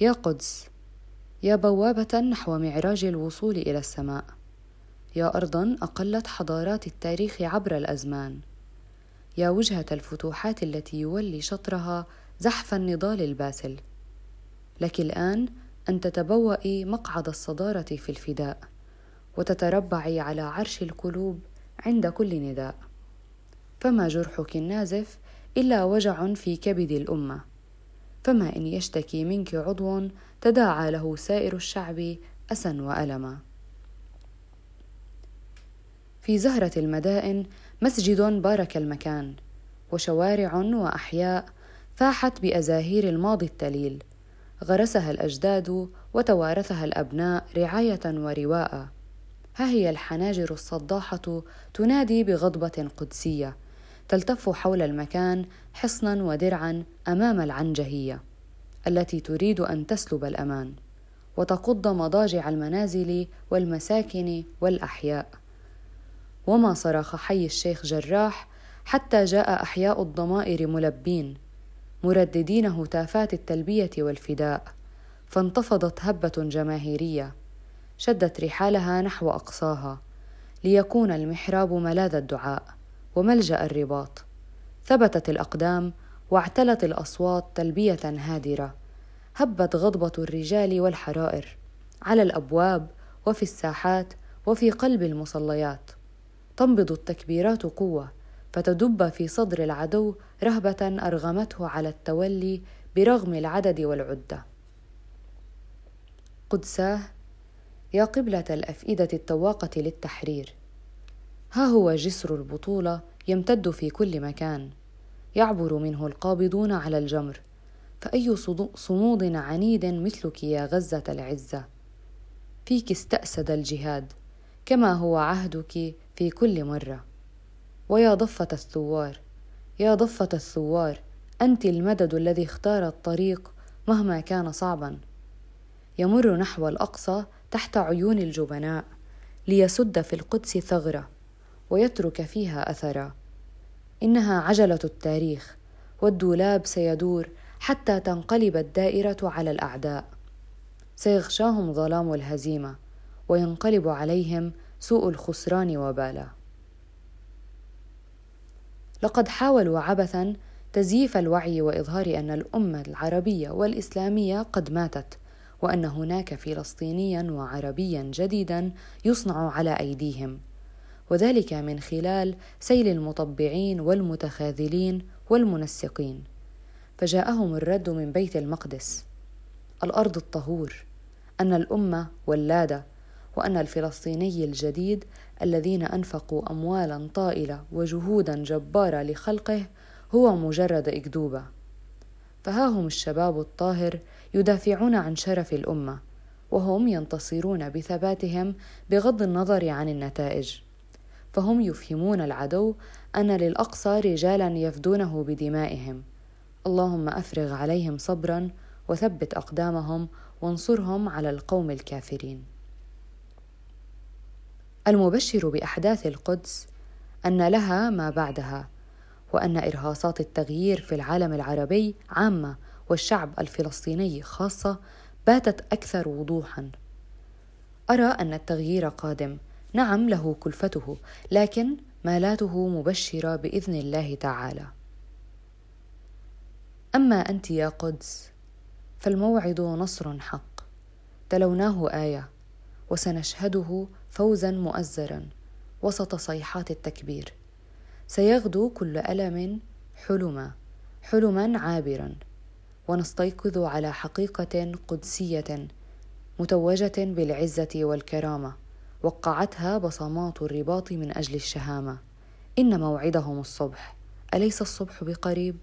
يا قدس يا بوابة نحو معراج الوصول إلى السماء يا أرضا أقلت حضارات التاريخ عبر الأزمان يا وجهة الفتوحات التي يولي شطرها زحف النضال الباسل. لك الآن أن تتبوئي مقعد الصدارة في الفداء وتتربعي على عرش القلوب عند كل نداء. فما جرحك النازف إلا وجع في كبد الأمة. فما إن يشتكي منك عضو تداعى له سائر الشعب أسا وألما. في زهرة المدائن مسجد بارك المكان وشوارع وأحياء فاحت بأزاهير الماضي التليل غرسها الأجداد وتوارثها الأبناء رعاية ورواء. ها هي الحناجر الصداحة تنادي بغضبة قدسية تلتف حول المكان حصنا ودرعا أمام العنجهية التي تريد أن تسلب الأمان وتقض مضاجع المنازل والمساكن والأحياء. وما صرخ حي الشيخ جراح حتى جاء أحياء الضمائر ملبين مرددين هتافات التلبية والفداء فانتفضت هبة جماهيرية شدت رحالها نحو أقصاها ليكون المحراب ملاذ الدعاء. وملجأ الرباط. ثبتت الأقدام واعتلت الأصوات تلبية هادرة. هبت غضبة الرجال والحرائر. على الأبواب وفي الساحات وفي قلب المصليات. تنبض التكبيرات قوة فتدب في صدر العدو رهبة أرغمته على التولي برغم العدد والعدة. قدساه يا قبلة الأفئدة التواقة للتحرير. ها هو جسر البطولة يمتد في كل مكان. يعبر منه القابضون على الجمر. فأي صمود عنيد مثلك يا غزة العزة؟ فيك استأسد الجهاد كما هو عهدك في كل مرة. ويا ضفة الثوار يا ضفة الثوار أنت المدد الذي اختار الطريق مهما كان صعبا. يمر نحو الأقصى تحت عيون الجبناء ليسد في القدس ثغرة. ويترك فيها أثرا. إنها عجلة التاريخ والدولاب سيدور حتى تنقلب الدائرة على الأعداء. سيغشاهم ظلام الهزيمة وينقلب عليهم سوء الخسران وبالا. لقد حاولوا عبثا تزييف الوعي وإظهار أن الأمة العربية والإسلامية قد ماتت وأن هناك فلسطينيا وعربيا جديدا يصنع على أيديهم. وذلك من خلال سيل المطبعين والمتخاذلين والمنسقين. فجاءهم الرد من بيت المقدس. الأرض الطهور أن الأمة ولاده وأن الفلسطيني الجديد الذين أنفقوا اموالا طائلة وجهودا جبارة لخلقه هو مجرد إكذوبة. فها هم الشباب الطاهر يدافعون عن شرف الأمة وهم ينتصرون بثباتهم بغض النظر عن النتائج. فهم يفهمون العدو أن للأقصى رجالا يفدونه بدمائهم. اللهم أفرغ عليهم صبرا وثبت أقدامهم وانصرهم على القوم الكافرين. المبشر بأحداث القدس أن لها ما بعدها وأن إرهاصات التغيير في العالم العربي عامة والشعب الفلسطيني خاصة باتت أكثر وضوحا. أرى أن التغيير قادم نعم له كلفته لكن مالاته مبشرة بإذن الله تعالى. أما أنت يا قدس فالموعد نصر حق. تلوناه آية وسنشهده فوزا مؤزرا وسط صيحات التكبير. سيغدو كل ألم حلما حلما عابرا. ونستيقظ على حقيقة قدسية متوجة بالعزة والكرامة. وقعتها بصمات الرباط من أجل الشهامة. إن موعدهم الصبح. أليس الصبح بقريب؟